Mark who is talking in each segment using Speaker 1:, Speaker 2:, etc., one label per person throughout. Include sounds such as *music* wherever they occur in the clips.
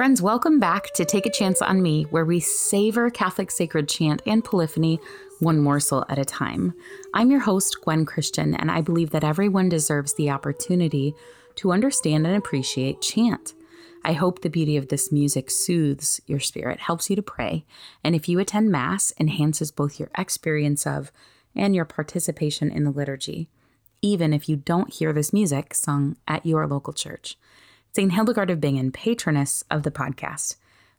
Speaker 1: Friends, welcome back to Take a Chance on Me, where we savor Catholic sacred chant and polyphony one morsel at a time. I'm your host, Gwen Christian, and I believe that everyone deserves the opportunity to understand and appreciate chant. I hope the beauty of this music soothes your spirit, helps you to pray, and if you attend Mass, enhances both your experience of and your participation in the liturgy, even if you don't hear this music sung at your local church. St. Hildegard of Bingen, patroness of the podcast,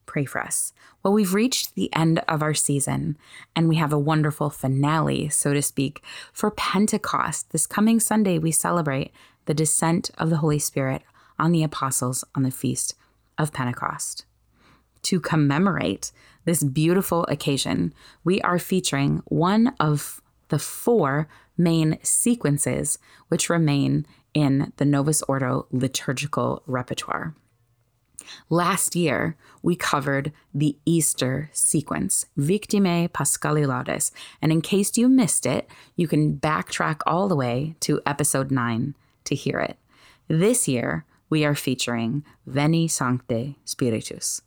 Speaker 1: pray for us. Well, we've reached the end of our season, and we have a wonderful finale, so to speak, for Pentecost. This coming Sunday, we celebrate the descent of the Holy Spirit on the apostles on the feast of Pentecost. To commemorate this beautiful occasion, we are featuring one of the four main sequences which remain in the Novus Ordo liturgical repertoire. Last year, we covered the Easter sequence, Victimae Paschali Laudes. And in case you missed it, you can backtrack all the way to episode 9 to hear it. This year, we are featuring Veni Sancte Spiritus.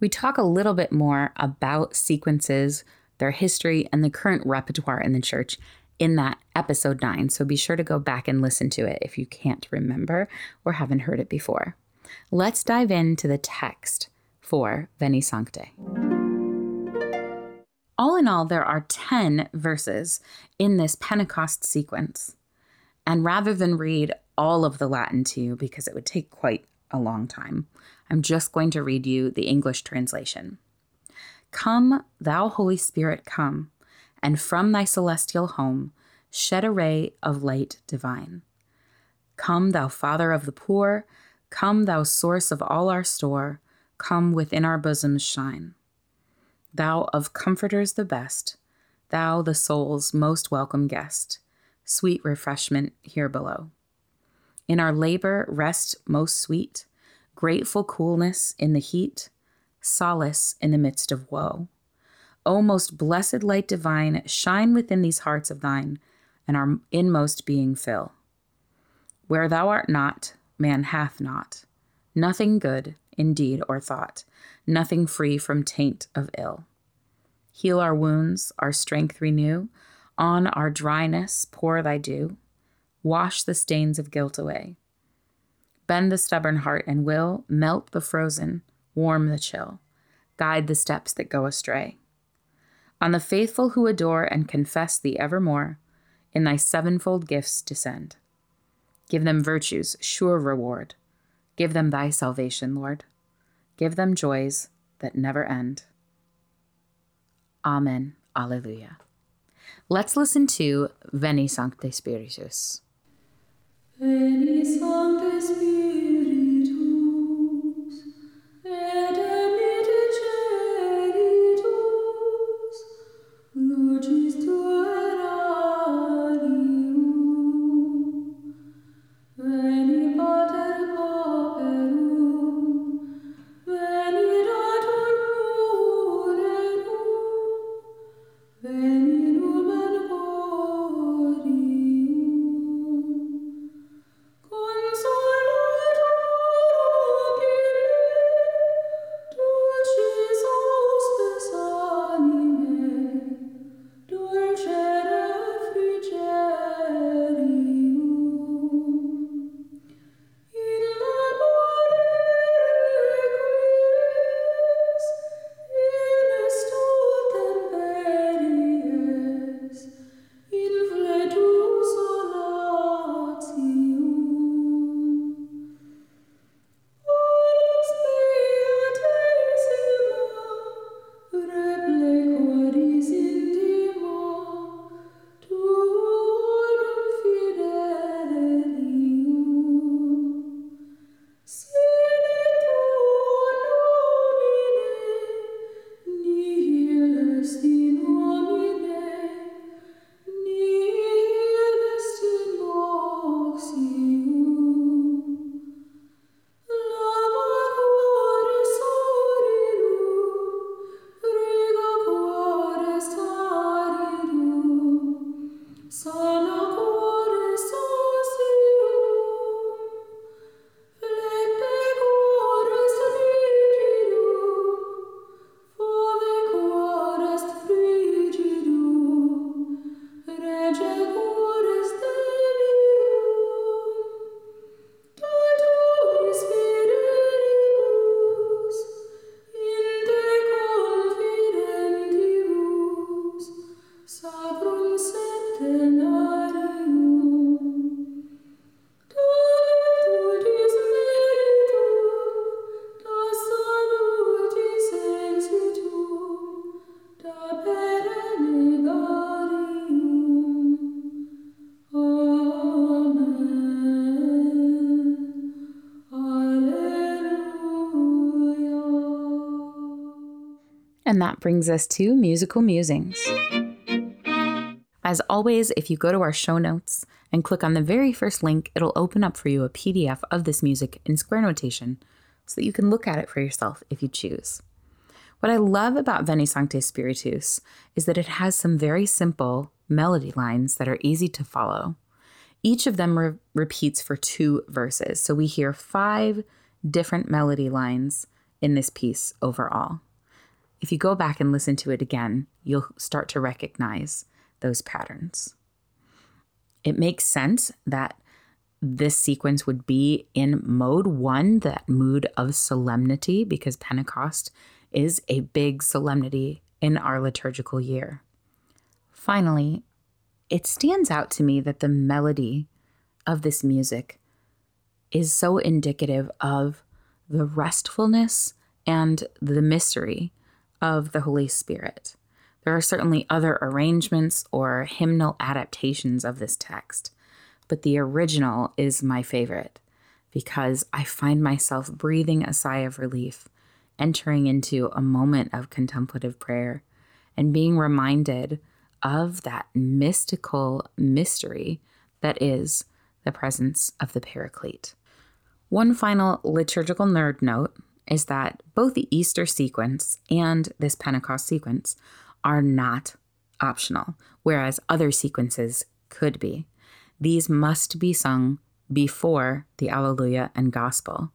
Speaker 1: We talk a little bit more about sequences, their history, and the current repertoire in the church in that episode 9. So be sure to go back and listen to it if you can't remember or haven't heard it before. Let's dive into the text for Veni Sancte. All in all, there are 10 verses in this Pentecost sequence. And rather than read all of the Latin to you, because it would take quite a long time, I'm just going to read you the English translation. Come, thou Holy Spirit, come and from thy celestial home shed a ray of light divine. Come, thou Father of the poor, come, thou source of all our store, come within our bosoms shine. Thou of comforters the best, thou the soul's most welcome guest, sweet refreshment here below. In our labor, rest most sweet, grateful coolness in the heat, solace in the midst of woe. O most blessed light divine, shine within these hearts of thine, and our inmost being fill. Where thou art not, man hath not, nothing good in deed or thought, nothing free from taint of ill. Heal our wounds, our strength renew, on our dryness pour thy dew, wash the stains of guilt away. Bend the stubborn heart and will, melt the frozen, warm the chill, guide the steps that go astray. On the faithful who adore and confess thee evermore, in thy sevenfold gifts descend. Give them virtues, sure reward. Give them thy salvation, Lord. Give them joys that never end. Amen. Alleluia. Let's listen to Veni Sancte Spiritus. Veni Sancte Spiritus. And that brings us to musical musings. As always, if you go to our show notes and click on the very first link, it'll open up for you a PDF of this music in square notation so that you can look at it for yourself if you choose. What I love about Veni Sancte Spiritus is that it has some very simple melody lines that are easy to follow. Each of them re- repeats for two verses, so we hear five different melody lines in this piece overall. If you go back and listen to it again, you'll start to recognize those patterns. It makes sense that this sequence would be in mode one, that mood of solemnity, because Pentecost is a big solemnity in our liturgical year. Finally, it stands out to me that the melody of this music is so indicative of the restfulness and the mystery of the Holy Spirit. There are certainly other arrangements or hymnal adaptations of this text, but the original is my favorite because I find myself breathing a sigh of relief, entering into a moment of contemplative prayer, and being reminded of that mystical mystery that is the presence of the Paraclete. One final liturgical nerd note is that both the Easter sequence and this Pentecost sequence are not optional, whereas other sequences could be. These must be sung before the Alleluia and Gospel.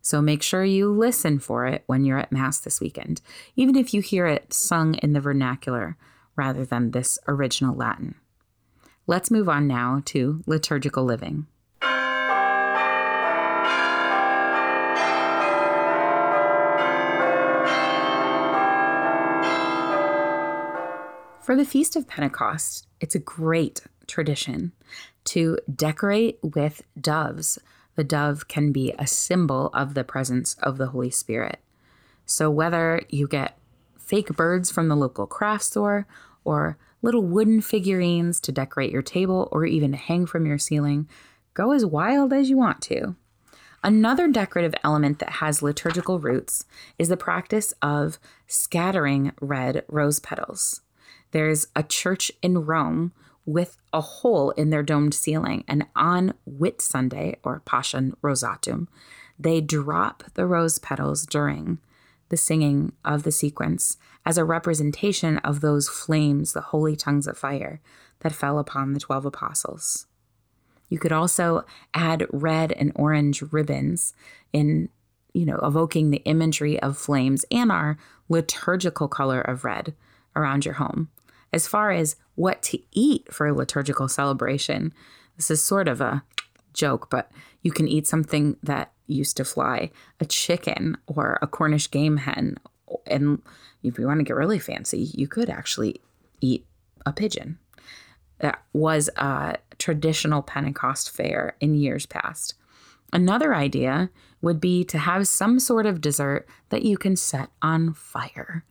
Speaker 1: So make sure you listen for it when you're at Mass this weekend, even if you hear it sung in the vernacular rather than this original Latin. Let's move on now to liturgical living. For the Feast of Pentecost, it's a great tradition to decorate with doves. The dove can be a symbol of the presence of the Holy Spirit. So, whether you get fake birds from the local craft store or little wooden figurines to decorate your table or even hang from your ceiling, go as wild as you want to. Another decorative element that has liturgical roots is the practice of scattering red rose petals. There's a church in Rome with a hole in their domed ceiling, and on Whit Sunday, or Pascha Rosatum, they drop the rose petals during the singing of the sequence as a representation of those flames, the holy tongues of fire that fell upon the 12 apostles. You could also add red and orange ribbons in, you know, evoking the imagery of flames and our liturgical color of red around your home. As far as what to eat for a liturgical celebration, this is sort of a joke, but you can eat something that used to fly a chicken or a Cornish game hen. And if you want to get really fancy, you could actually eat a pigeon. That was a traditional Pentecost fare in years past. Another idea would be to have some sort of dessert that you can set on fire.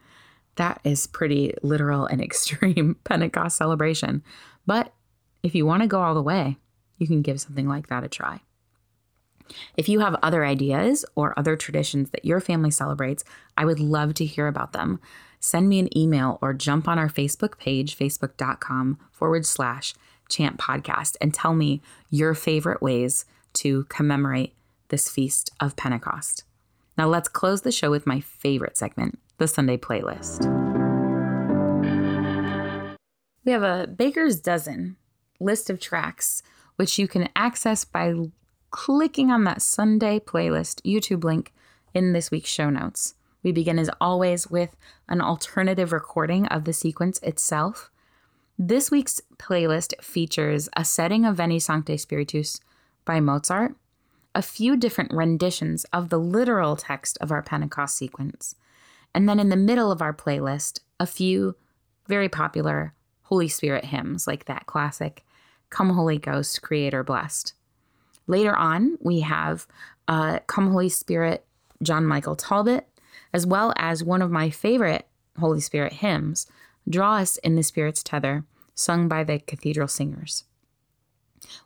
Speaker 1: That is pretty literal and *laughs* extreme Pentecost celebration. But if you want to go all the way, you can give something like that a try. If you have other ideas or other traditions that your family celebrates, I would love to hear about them. Send me an email or jump on our Facebook page, facebook.com forward slash chant podcast, and tell me your favorite ways to commemorate this feast of Pentecost. Now, let's close the show with my favorite segment the Sunday playlist. We have a Baker's Dozen list of tracks, which you can access by clicking on that Sunday playlist YouTube link in this week's show notes. We begin, as always, with an alternative recording of the sequence itself. This week's playlist features a setting of Veni Sancte Spiritus by Mozart, a few different renditions of the literal text of our Pentecost sequence, and then in the middle of our playlist, a few very popular Holy Spirit hymns like that classic Come Holy Ghost, Creator Blessed. Later on, we have uh, Come Holy Spirit, John Michael Talbot, as well as one of my favorite Holy Spirit hymns, Draw Us in the Spirit's Tether, sung by the Cathedral Singers.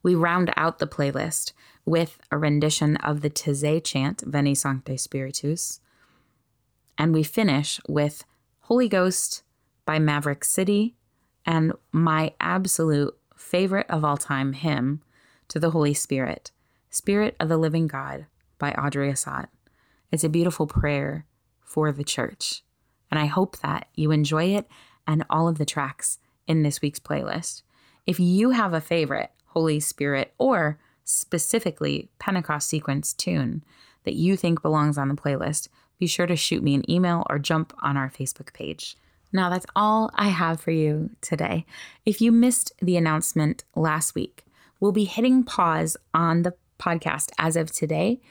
Speaker 1: We round out the playlist with a rendition of the Taizé chant, Veni Sancte Spiritus, and we finish with Holy Ghost by Maverick City, and my absolute favorite of all time hymn to the Holy Spirit, Spirit of the Living God by Audrey Assad. It's a beautiful prayer for the church. And I hope that you enjoy it and all of the tracks in this week's playlist. If you have a favorite Holy Spirit or specifically Pentecost sequence tune that you think belongs on the playlist, be sure to shoot me an email or jump on our Facebook page. Now, that's all I have for you today. If you missed the announcement last week, we'll be hitting pause on the podcast as of today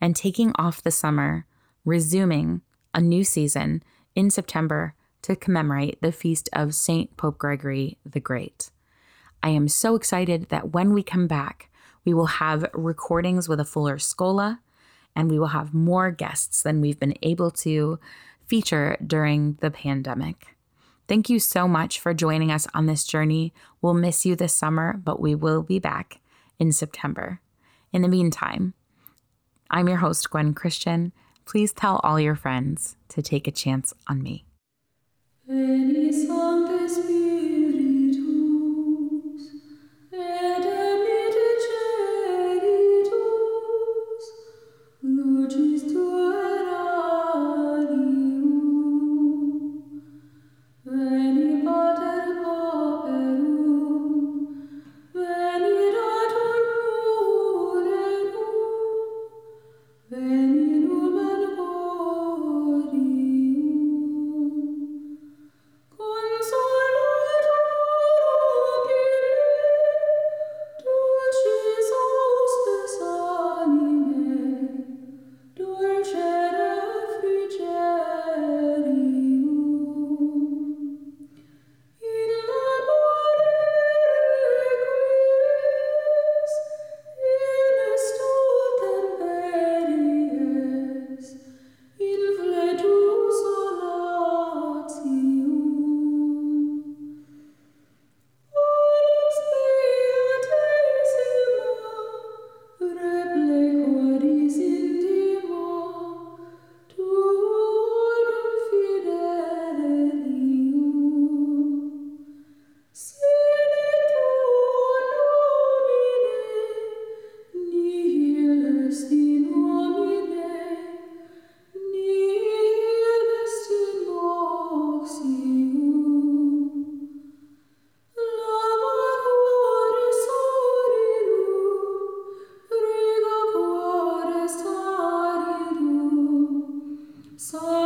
Speaker 1: and taking off the summer, resuming a new season in September to commemorate the feast of St. Pope Gregory the Great. I am so excited that when we come back, we will have recordings with a fuller schola and we will have more guests than we've been able to feature during the pandemic. Thank you so much for joining us on this journey. We'll miss you this summer, but we will be back in September. In the meantime, I'm your host, Gwen Christian. Please tell all your friends to take a chance on me.